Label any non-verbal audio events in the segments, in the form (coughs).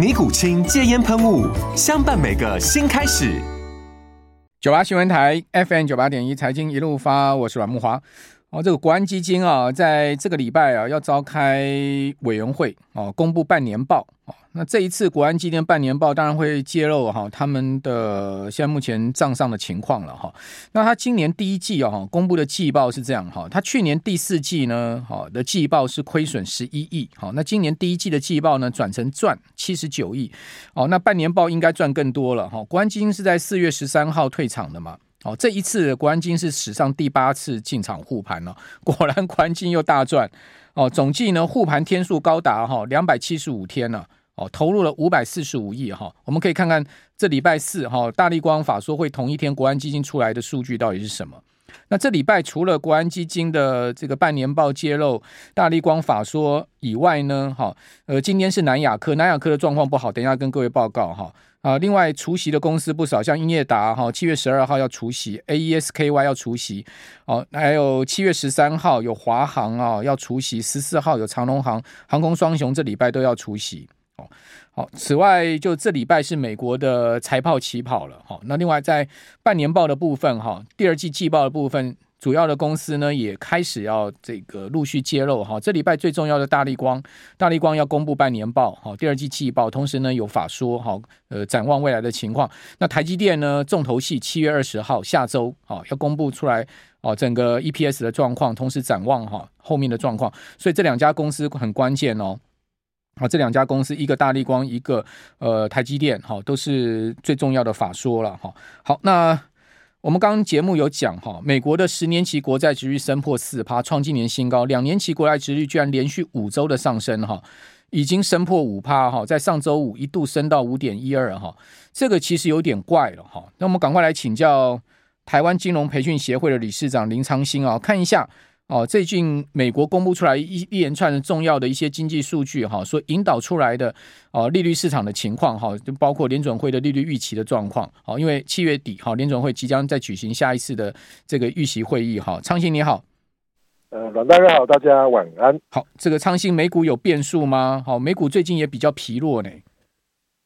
尼古清戒烟喷雾，相伴每个新开始。九八新闻台 FM 九八点一财经一路发，我是阮木华。哦，这个国安基金啊，在这个礼拜啊，要召开委员会哦，公布半年报哦。那这一次国安基金半年报当然会揭露哈他们的现在目前账上的情况了哈。那他今年第一季啊公布的季报是这样哈，他去年第四季呢好的季报是亏损十一亿，好，那今年第一季的季报呢转成赚七十九亿，哦，那半年报应该赚更多了哈。国安基金是在四月十三号退场的嘛。哦，这一次国安金是史上第八次进场护盘了，(laughs) 果然国安金又大赚哦。总计呢护盘天数高达哈两百七十五天了哦，投入了五百四十五亿哈。我们可以看看这礼拜四哈大立光法说会同一天国安基金出来的数据到底是什么？那这礼拜除了国安基金的这个半年报揭露大立光法说以外呢，哈呃今天是南亚科，南亚科的状况不好，等一下跟各位报告哈。啊，另外除息的公司不少，像英业达哈，七月十二号要除息，AESKY 要除息，哦，还有七月十三号有华航啊要除息，十四号有长龙航航空双雄这礼拜都要除息，哦，好，此外就这礼拜是美国的财报起跑了，哈，那另外在半年报的部分哈，第二季季报的部分。主要的公司呢也开始要这个陆续揭露哈，这礼拜最重要的大力光，大力光要公布半年报哈，第二季季报，同时呢有法说哈，呃展望未来的情况。那台积电呢重头戏七月二十号下周啊要公布出来哦，整个 EPS 的状况，同时展望哈后面的状况。所以这两家公司很关键哦，啊这两家公司一个大力光，一个呃台积电哈都是最重要的法说了哈。好，那。我们刚刚节目有讲哈，美国的十年期国债值率升破四趴，创今年新高；两年期国债值率居然连续五周的上升哈，已经升破五趴哈，在上周五一度升到五点一二哈，这个其实有点怪了哈。那我们赶快来请教台湾金融培训协会的理事长林昌兴啊，看一下。哦，最近美国公布出来一一连串的重要的一些经济数据哈，所引导出来的哦利率市场的情况哈，就包括联准会的利率预期的状况。好，因为七月底哈，联准会即将再举行下一次的这个预习会议哈。昌兴你好，呃，阮大哥好，大家晚安。好，这个昌兴美股有变数吗？好，美股最近也比较疲弱呢。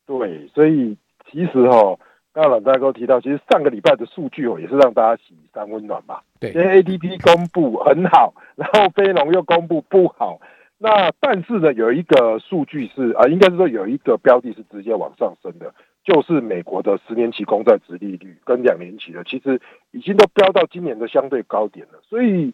对，所以其实哈。刚刚阮大哥提到，其实上个礼拜的数据哦，也是让大家喜三温暖嘛。对，因为 ADP 公布很好，然后非农又公布不好。那但是呢，有一个数据是啊，应该是说有一个标的是直接往上升的，就是美国的十年期公债殖利率跟两年期的，其实已经都飙到今年的相对高点了。所以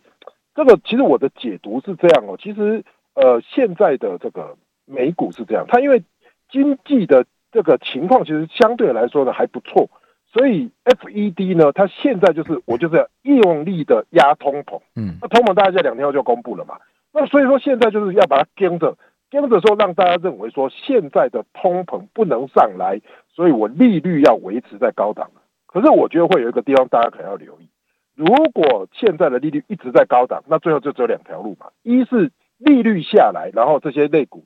这个其实我的解读是这样哦，其实呃现在的这个美股是这样，它因为经济的。这个情况其实相对来说呢还不错，所以 FED 呢，它现在就是我就是要用力的压通膨，嗯，那通膨大概在两天后就公布了嘛，那所以说现在就是要把它跟着。跟着说，让大家认为说现在的通膨不能上来，所以我利率要维持在高档。可是我觉得会有一个地方大家可能要留意，如果现在的利率一直在高档，那最后就只有两条路嘛，一是利率下来，然后这些类股。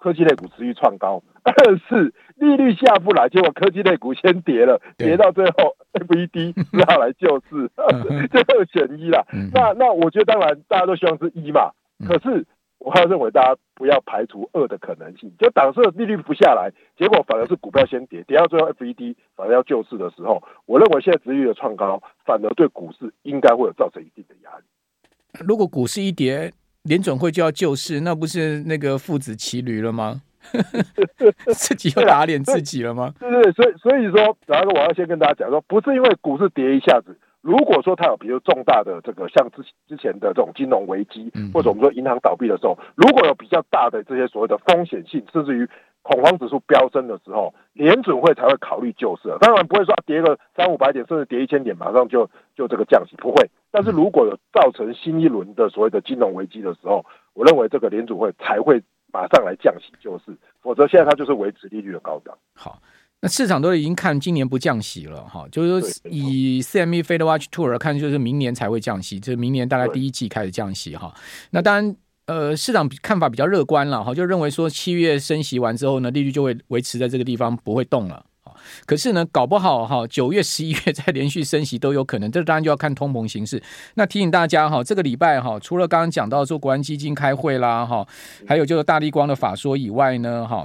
科技类股持续创高，二 (coughs) 是利率下不来，结果科技类股先跌了，跌到最后，FED 只好来救市，(laughs) 最后选一啦。那那我觉得当然大家都希望是一嘛，可是我还认为大家不要排除二的可能性，就假设利率不下来，结果反而是股票先跌，跌到最后 FED 反而要救市的时候，我认为现在殖利率的创高反而对股市应该会有造成一定的压力。如果股市一跌，联准会就要救市，那不是那个父子骑驴了吗？(laughs) 自己又打脸自己了吗？对对对，所以所以说，然后我要先跟大家讲说，不是因为股市跌一下子。如果说它有比如重大的这个像之之前的这种金融危机，或者我们说银行倒闭的时候，如果有比较大的这些所谓的风险性，甚至于恐慌指数飙升的时候，联准会才会考虑救市。当然不会说跌个三五百点，甚至跌一千点，马上就就这个降息，不会。但是如果有造成新一轮的所谓的金融危机的时候，我认为这个联准会才会马上来降息救市，否则现在它就是维持利率的高档。好。那市场都已经看今年不降息了哈，就是说以 CME Fed Watch Tour 看，就是明年才会降息，就是明年大概第一季开始降息哈。那当然，呃，市场看法比较乐观了哈，就认为说七月升息完之后呢，利率就会维持在这个地方不会动了。可是呢，搞不好哈，九月、十一月再连续升息都有可能，这当然就要看通膨形势。那提醒大家哈，这个礼拜哈，除了刚刚讲到说国安基金开会啦哈，还有就是大立光的法说以外呢哈。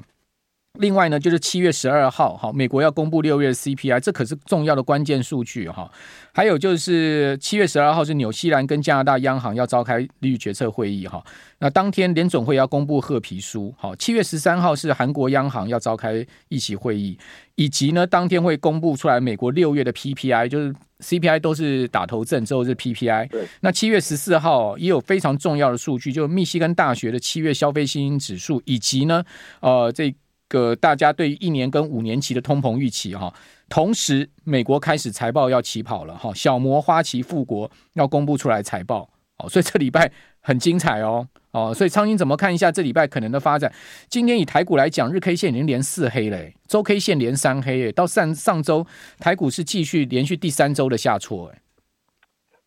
另外呢，就是七月十二号，哈，美国要公布六月 CPI，这可是重要的关键数据，哈。还有就是七月十二号是纽西兰跟加拿大央行要召开利率决策会议，哈。那当天联总会要公布褐皮书，好，七月十三号是韩国央行要召开议息会议，以及呢，当天会公布出来美国六月的 PPI，就是 CPI 都是打头阵之后是 PPI。对。那七月十四号也有非常重要的数据，就是密西根大学的七月消费信心指数，以及呢，呃，这。个大家对于一年跟五年期的通膨预期哈，同时美国开始财报要起跑了哈，小摩、花旗、富国要公布出来财报哦，所以这礼拜很精彩哦哦，所以昌兴怎么看一下这礼拜可能的发展？今天以台股来讲，日 K 线已经连四黑了，周 K 线连三黑，到上上周台股是继续连续第三周的下挫哎。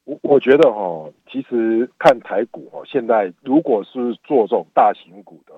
我我觉得哈，其实看台股哦，现在如果是做这种大型股的。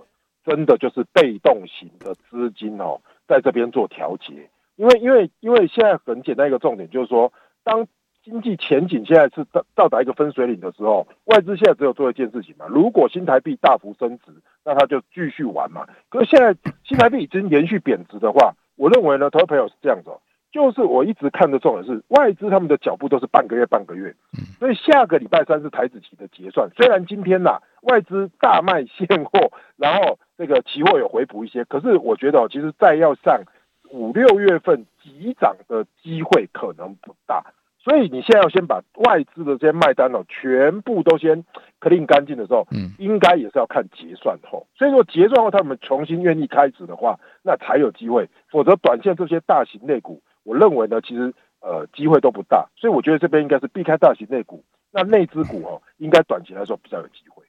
真的就是被动型的资金哦，在这边做调节，因为因为因为现在很简单一个重点就是说，当经济前景现在是到到达一个分水岭的时候，外资现在只有做一件事情嘛，如果新台币大幅升值，那他就继续玩嘛。可是现在新台币已经连续贬值的话，我认为呢，投资朋友是这样子哦。就是我一直看的重点是外资他们的脚步都是半个月半个月，所以下个礼拜三是台子期的结算。虽然今天呐、啊、外资大卖现货，然后这个期货有回补一些，可是我觉得其实再要上五六月份急涨的机会可能不大。所以你现在要先把外资的这些卖单哦，全部都先 clean 干净的时候，嗯，应该也是要看结算后。所以说结算后他们重新愿意开始的话，那才有机会。否则短线这些大型类股。我认为呢，其实呃机会都不大，所以我觉得这边应该是避开大型类股，那内资股哦，应该短期来说比较有机会。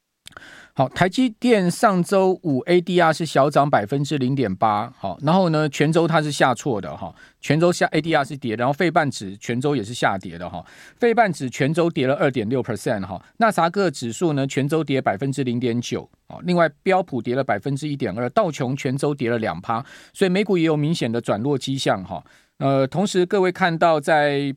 好，台积电上周五 ADR 是小涨百分之零点八，好，然后呢，全周它是下挫的哈，全周下 ADR 是跌，然后费半指全周也是下跌的哈，费半指全周跌了二点六 percent 哈，纳萨克指数呢全周跌百分之零点九，哦，另外标普跌了百分之一点二，道琼全周跌了两趴，所以美股也有明显的转弱迹象哈。呃，同时各位看到，在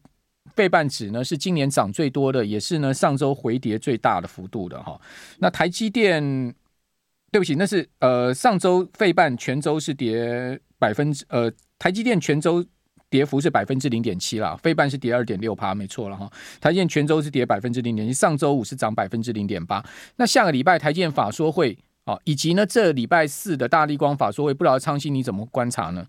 费半指呢是今年涨最多的，也是呢上周回跌最大的幅度的哈。那台积电，对不起，那是呃上周费半全周是跌百分之呃台积电全周跌幅是百分之零点七啦，费半是跌二点六趴，没错了哈。台积电全周是跌百分之零点七，上周五是涨百分之零点八。那下个礼拜台积电法说会啊，以及呢这礼拜四的大力光法说会，不知道昌兴你怎么观察呢？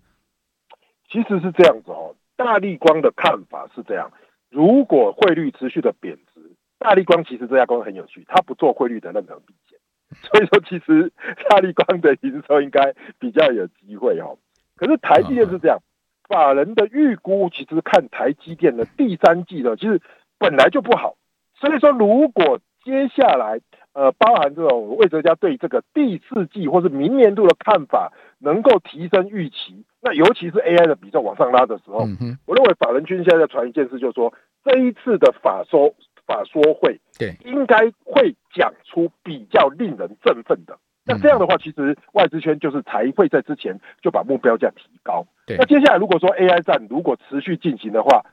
其实是这样子哦，大力光的看法是这样：如果汇率持续的贬值，大力光其实这家公司很有趣，它不做汇率的任何避险，(laughs) 所以说其实大力光的营收应该比较有机会哦。可是台积电是这样，法人的预估其实看台积电的第三季的，其实本来就不好，所以说如果接下来呃包含这种魏哲家对这个第四季或是明年度的看法能够提升预期。那尤其是 AI 的比重往上拉的时候，我认为法人圈现在在传一件事，就是说这一次的法说法说会，对，应该会讲出比较令人振奋的。那这样的话，其实外资圈就是才会在之前就把目标价提高。那接下来如果说 AI 战如果持续进行的话，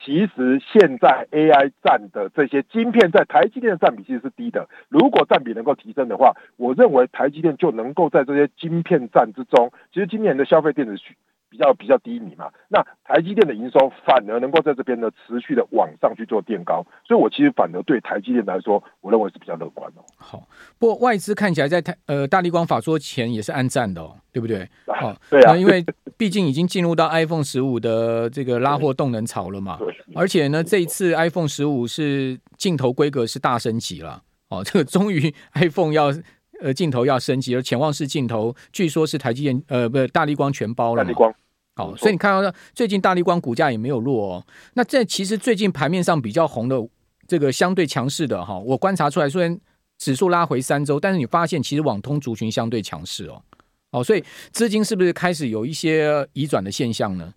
其实现在 AI 占的这些晶片在台积电的占比其实是低的。如果占比能够提升的话，我认为台积电就能够在这些晶片战之中，其实今年的消费电子比较比较低迷嘛，那台积电的营收反而能够在这边呢持续的往上去做垫高，所以我其实反而对台积电来说，我认为是比较乐观的。好，不过外资看起来在台呃大立光法说前也是按赞的哦，对不对？啊对啊，因为毕竟已经进入到 iPhone 十五的这个拉货动能潮了嘛，对，而且呢，这一次 iPhone 十五是镜头规格是大升级了，哦，这个终于 (laughs) iPhone 要。呃，镜头要升级，而潜望式镜头据说是台积电呃，不是大力光全包了。大力光，好，所以你看到最近大力光股价也没有落哦。那这其实最近盘面上比较红的这个相对强势的哈，我观察出来，虽然指数拉回三周，但是你发现其实网通族群相对强势哦。哦，所以资金是不是开始有一些移转的现象呢？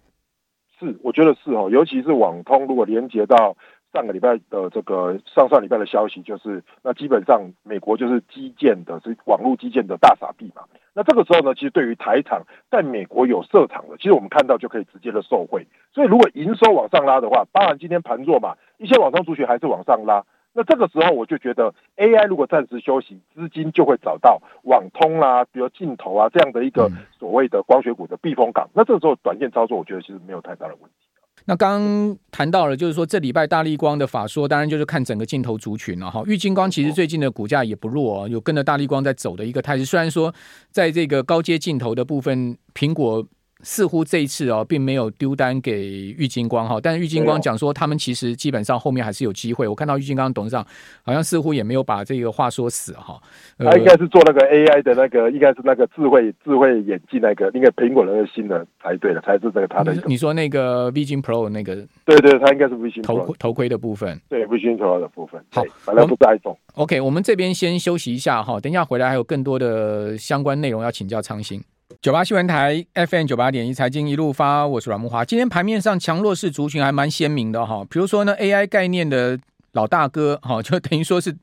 是，我觉得是哦，尤其是网通如果连接到。上个礼拜的这个上上礼拜的消息就是，那基本上美国就是基建的，是网络基建的大傻逼嘛。那这个时候呢，其实对于台厂在美国有设厂的，其实我们看到就可以直接的受惠。所以如果营收往上拉的话，当然今天盘弱嘛，一些网上族群还是往上拉。那这个时候我就觉得，AI 如果暂时休息，资金就会找到网通啦、啊，比如镜头啊这样的一个所谓的光学股的避风港。那这个时候短线操作，我觉得其实没有太大的问题。那刚谈到了，就是说这礼拜大立光的法说，当然就是看整个镜头族群了哈。玉金光其实最近的股价也不弱，有跟着大立光在走的一个态势。虽然说在这个高阶镜头的部分，苹果。似乎这一次哦，并没有丢单给郁金光哈，但是郁金光讲说，他们其实基本上后面还是有机会。我看到郁金光董事长好像似乎也没有把这个话说死哈。他应该是做那个 AI 的那个，应该是那个智慧智慧眼镜那个，那个苹果的那个新的才对的，才是这个他的。你说那个 Vision Pro 那个？对对，他应该是 Vision 头头盔的部分。对 Vision Pro 的部分。好，反正不是 iPhone。OK，我们这边先休息一下哈，等一下回来还有更多的相关内容要请教昌兴。九八新闻台 FM 九八点一财经一路发，我是阮木华。今天盘面上强弱势族群还蛮鲜明的哈，比如说呢，AI 概念的老大哥哈，就等于说是。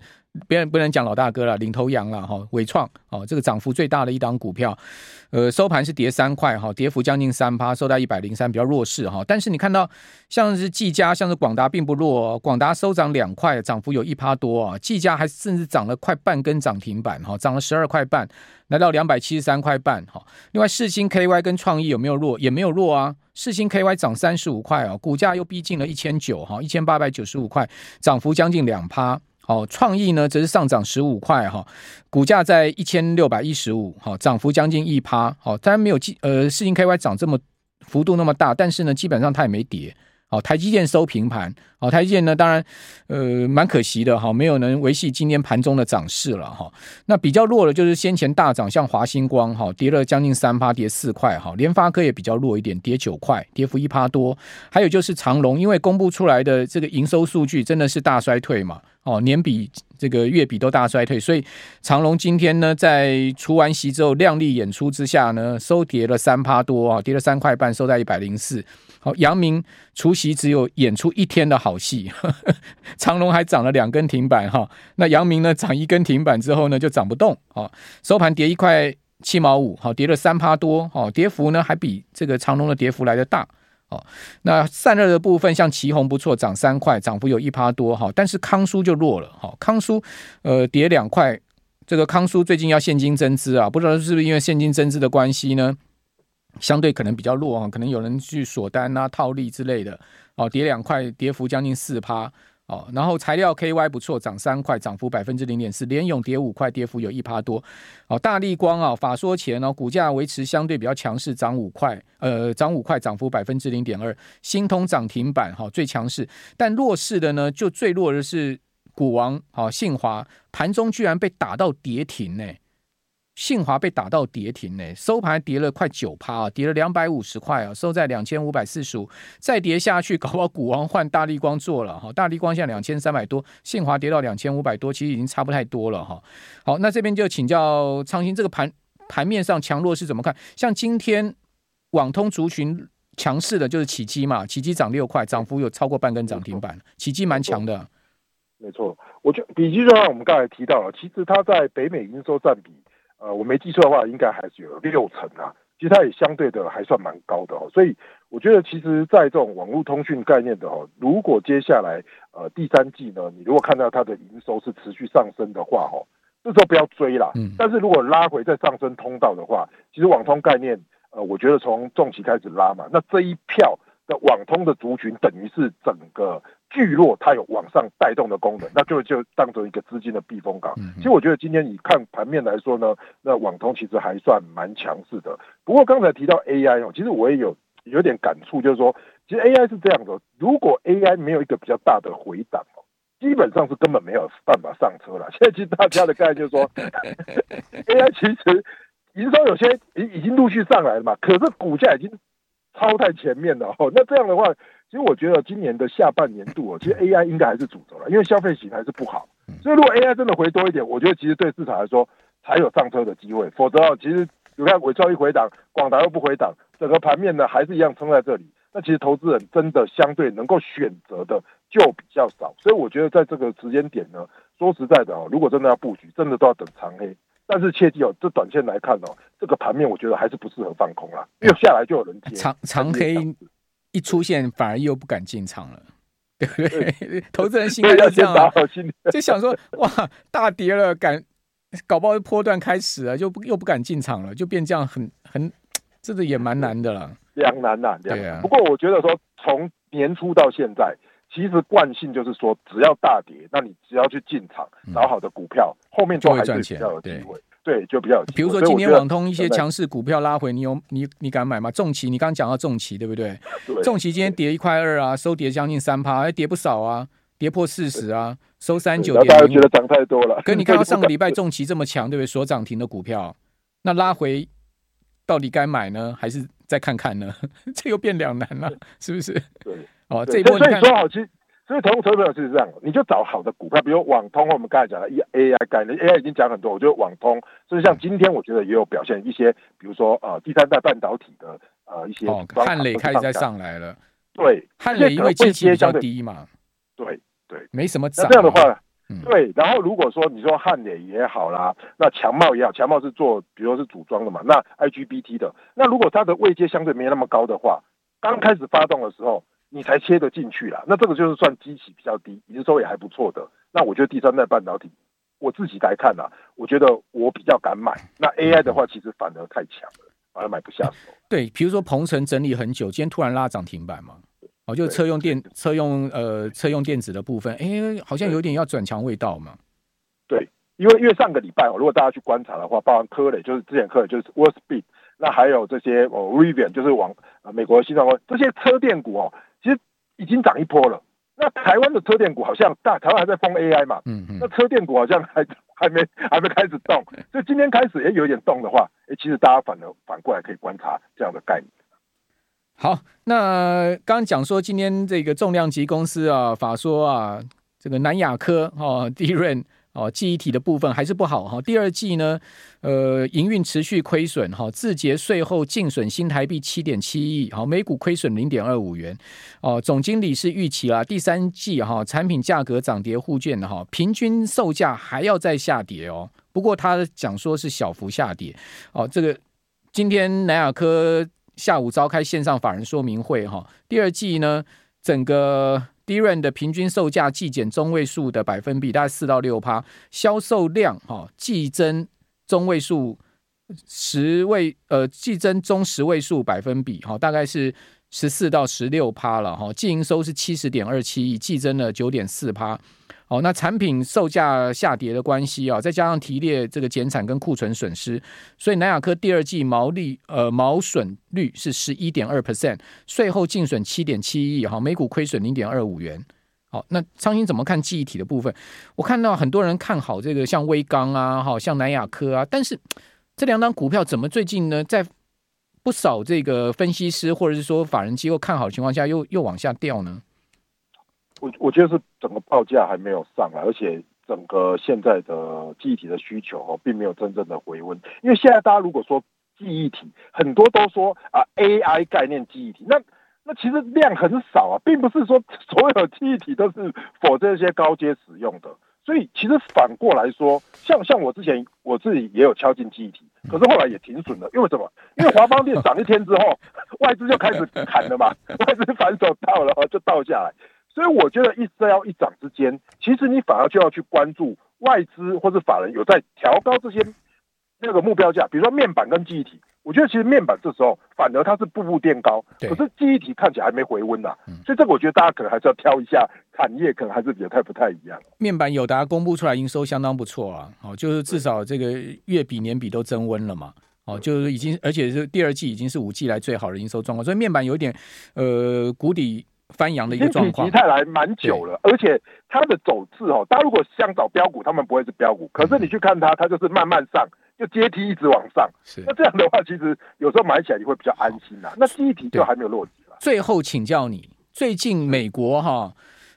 别人不能讲老大哥了，领头羊了哈，纬创哦，这个涨幅最大的一档股票，呃，收盘是跌三块哈，跌幅将近三趴，收在一百零三，比较弱势哈。但是你看到像是技嘉，像是广达并不弱，广达收涨两块，涨幅有一趴多啊，技嘉还甚至涨了快半根涨停板哈，涨了十二块半，来到两百七十三块半哈。另外世芯 KY 跟创意有没有弱？也没有弱啊，世芯 KY 涨三十五块啊，股价又逼近了一千九哈，一千八百九十五块，涨幅将近两趴。好，创意呢则是上涨十五块哈，股价在一千六百一十五，好，涨幅将近一趴。好，当然没有呃，世芯 KY 涨这么幅度那么大，但是呢，基本上它也没跌。好，台积电收平盘。好，台积电呢，当然呃蛮可惜的哈，没有能维系今天盘中的涨势了哈。那比较弱的就是先前大涨，像华星光哈，跌了将近三趴，跌四块哈。联发科也比较弱一点，跌九块，跌幅一趴多。还有就是长隆，因为公布出来的这个营收数据真的是大衰退嘛。哦，年比这个月比都大衰退，所以长荣今天呢，在除完息之后，亮丽演出之下呢，收跌了三趴多啊，跌了三块半，收在一百零四。好，阳明除息只有演出一天的好戏，长荣还涨了两根停板哈。那阳明呢，涨一根停板之后呢，就涨不动啊，收盘跌一块七毛五，好，跌了三趴多，哦，跌幅呢还比这个长荣的跌幅来得大。哦，那散热的部分，像旗宏不错，涨三块，涨幅有一趴多哈。但是康舒就弱了哈，康舒呃跌两块。这个康舒最近要现金增资啊，不知道是不是因为现金增资的关系呢？相对可能比较弱啊，可能有人去锁单啊、套利之类的。哦，跌两块，跌幅将近四趴。哦，然后材料 KY 不错，涨三块，涨幅百分之零点四。联咏跌五块，跌幅有一趴多。哦，大立光啊，法说前哦，股价维持相对比较强势，涨五块，呃，涨五块，涨幅百分之零点二。新通涨停板哈，最强势，但弱势的呢，就最弱的是股王，好，信华盘中居然被打到跌停呢。信华被打到跌停呢，收盘跌了快九趴啊，跌了两百五十块啊，收在两千五百四十五，再跌下去，搞不好股王换大力光做了哈，大力光现在两千三百多，信华跌到两千五百多，其实已经差不太多了哈。好，那这边就请教昌兴，这个盘盘面上强弱是怎么看？像今天网通族群强势的就是启碁嘛，启碁涨六块，涨幅有超过半根涨停板，启碁蛮强的。没错，我觉得比基就像我们刚才提到了，其实它在北美营收占比。呃，我没记错的话，应该还是有六成啊。其实它也相对的还算蛮高的哦。所以我觉得，其实，在这种网络通讯概念的哦，如果接下来呃第三季呢，你如果看到它的营收是持续上升的话，哦，这时候不要追啦。嗯。但是如果拉回再上升通道的话，其实网通概念呃，我觉得从重期开始拉嘛，那这一票的网通的族群，等于是整个聚落它有往上带动的功能，那就就当做一个资金的避风港。其实我觉得今天你看盘面来说呢，那网通其实还算蛮强势的。不过刚才提到 AI 哦，其实我也有有点感触，就是说，其实 AI 是这样的，如果 AI 没有一个比较大的回档哦，基本上是根本没有办法上车了。现在其实大家的概念就是说，(laughs) AI 其实。营收有些已已经陆续上来了嘛，可是股价已经超太前面了哦。(laughs) 那这样的话，其实我觉得今年的下半年度哦，其实 AI 应该还是主轴了，因为消费型还是不好。所以如果 AI 真的回多一点，我觉得其实对市场来说才有上车的机会。否则哦，其实你看纬创一回档，广达又不回档，整个盘面呢还是一样撑在这里。那其实投资人真的相对能够选择的就比较少。所以我觉得在这个时间点呢，说实在的哦，如果真的要布局，真的都要等长黑。但是切记哦，这短线来看哦，这个盘面我觉得还是不适合放空啦，因为下来就有人接长长黑一出现，反而又不敢进场了，(laughs) 对不对？(laughs) 投资人心态就这样，啊，就想说哇，大跌了，敢搞不好波段开始了，就不又不敢进场了，就变这样很很，这个也蛮难的了，两难呐，对啊。不过我觉得说，从年初到现在。其实惯性就是说，只要大跌，那你只要去进场找好的股票，嗯、后面都还是比较有机会。对，就比较有机会。比如说今天网通一些强势股票拉回，你有你你敢买吗？重骑，你刚刚讲到重骑，对不对？对。重骑今天跌一块二啊，收跌将近三趴，还跌不少啊，跌破四十啊，收三九点。大家觉得涨太多了。可你看到上个礼拜重骑这么强，对不对？所涨停的股票，(laughs) 那拉回到底该买呢，还是再看看呢？(laughs) 这又变两难了，是不是？对。哦，这一波所以说好，其实所以投资朋友就是这样，你就找好的股票，比如网通，我们刚才讲的 AI 概念，AI 已经讲很多，我觉得网通，所以像今天我觉得也有表现一些，比如说呃第三代半导体的呃一些，哦，汉磊开始在上来了，对，汉磊因为基期比较低嘛，对对，没什么涨，那这样的话，嗯、对，然后如果说你说汉磊也好啦，那强茂也好，强茂是做比如说是组装的嘛，那 IGBT 的，那如果它的位阶相对没那么高的话，刚开始发动的时候。你才切得进去啦，那这个就是算基期比较低，营收也还不错的。那我觉得第三代半导体，我自己来看啦，我觉得我比较敢买。那 AI 的话，其实反而太强了，反而买不下手。对，比如说鹏程整理很久，今天突然拉涨停板嘛，哦，就车用电、车用呃车用电子的部分，哎、欸，好像有点要转强味道嘛。对，因为因为上个礼拜哦，如果大家去观察的话，包含科磊，就是之前科磊就是 Wolfspeed，那还有这些哦 Rivian，就是往呃美国的新创公司，这些车电股哦。已经涨一波了。那台湾的车电股好像大，台湾还在封 AI 嘛，嗯嗯，那车电股好像还 (laughs) 还没还没开始动，所以今天开始也有一点动的话，哎，其实大家反而反过来可以观察这样的概念。好，那刚刚讲说今天这个重量级公司啊，法说啊，这个南亚科哦，(laughs) DRAM 哦，记忆体的部分还是不好哈。第二季呢，呃，营运持续亏损哈，字节税后净损新台币七点七亿，好，每股亏损零点二五元。哦，总经理是预期啦，第三季哈产品价格涨跌互见的哈，平均售价还要再下跌哦。不过他讲说是小幅下跌。哦，这个今天南亚科下午召开线上法人说明会哈，第二季呢整个。D 润的平均售价季减中位数的百分比大概四到六趴，销售量哈季增中位数十位呃季增中十位数百分比哈大概是十四到十六趴了哈，净营收是七十点二七亿，季增了九点四趴。好，那产品售价下跌的关系啊，再加上提列这个减产跟库存损失，所以南亚科第二季毛利呃毛损率是十一点二 percent，税后净损七点七亿，哈，每股亏损零点二五元。好，那苍蝇怎么看记忆体的部分？我看到很多人看好这个像威刚啊，哈，像南亚科啊，但是这两档股票怎么最近呢，在不少这个分析师或者是说法人机构看好的情况下，又又往下掉呢？我我觉得是整个报价还没有上来，而且整个现在的记忆体的需求哦，并没有真正的回温。因为现在大家如果说记忆体，很多都说啊 AI 概念记忆体，那那其实量很少啊，并不是说所有记忆体都是 for 这些高阶使用的。所以其实反过来说，像像我之前我自己也有敲进记忆体，可是后来也停损了，因为什么？因为华邦电涨一天之后，(laughs) 外资就开始砍了嘛，外资反手倒了，就倒下来。所以我觉得一升一涨之间，其实你反而就要去关注外资或者法人有在调高这些那个目标价，比如说面板跟记忆体，我觉得其实面板这时候反而它是步步垫高，可是记忆体看起来还没回温呐、啊，所以这个我觉得大家可能还是要挑一下产业，可能还是有太不太一样。面板友达公布出来营收相当不错啊，哦，就是至少这个月比年比都增温了嘛，哦，就是已经而且是第二季已经是五季来最好的营收状况，所以面板有点呃谷底。翻扬的一个状况，体态来蛮久了，而且它的走势哦，大家如果想找标股，他们不会是标股，可是你去看它，它就是慢慢上，就阶梯一直往上。是，那这样的话，其实有时候买起来你会比较安心呐。那第一题就还没有落地了。最后请教你，最近美国哈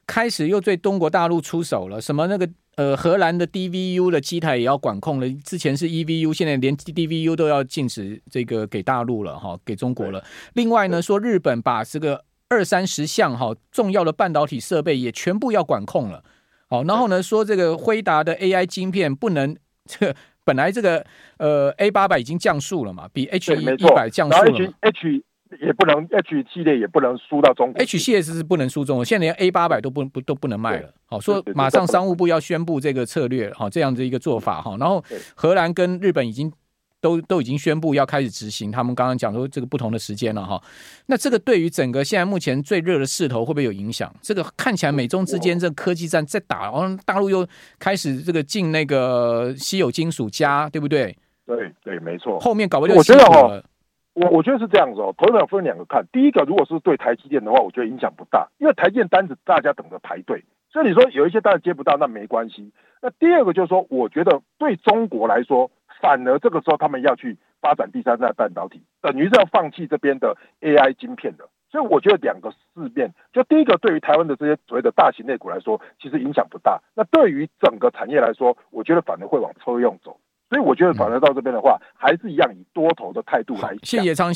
开始又对中国大陆出手了，什么那个呃荷兰的 DVU 的机台也要管控了，之前是 EVU，现在连 DVU 都要禁止这个给大陆了哈，给中国了。另外呢，说日本把这个。二三十项哈重要的半导体设备也全部要管控了，好，然后呢说这个辉达的 AI 晶片不能，这本来这个呃 A 八百已经降速了嘛，比 H 一一百降速了嘛，H 也不能 H 系列也不能输到中国，H 系列是不能输中国，现在连 A 八百都不不都不能卖了，好说马上商务部要宣布这个策略，好这样的一个做法哈，然后荷兰跟日本已经。都都已经宣布要开始执行，他们刚刚讲说这个不同的时间了哈。那这个对于整个现在目前最热的势头会不会有影响？这个看起来美中之间这个科技战在打，然后大陆又开始这个进那个稀有金属加，对不对？对对，没错。后面搞不好我觉得哦，我我觉得是这样子哦。头两分两个看，第一个如果是对台积电的话，我觉得影响不大，因为台积电单子大家等着排队，所以你说有一些单子接不到那没关系。那第二个就是说，我觉得对中国来说。反而这个时候，他们要去发展第三代半导体，等于是要放弃这边的 AI 晶片的。所以我觉得两个事变，就第一个，对于台湾的这些所谓的大型类股来说，其实影响不大。那对于整个产业来说，我觉得反而会往车用走。所以我觉得反而到这边的话，还是一样以多头的态度来。谢谢昌兴。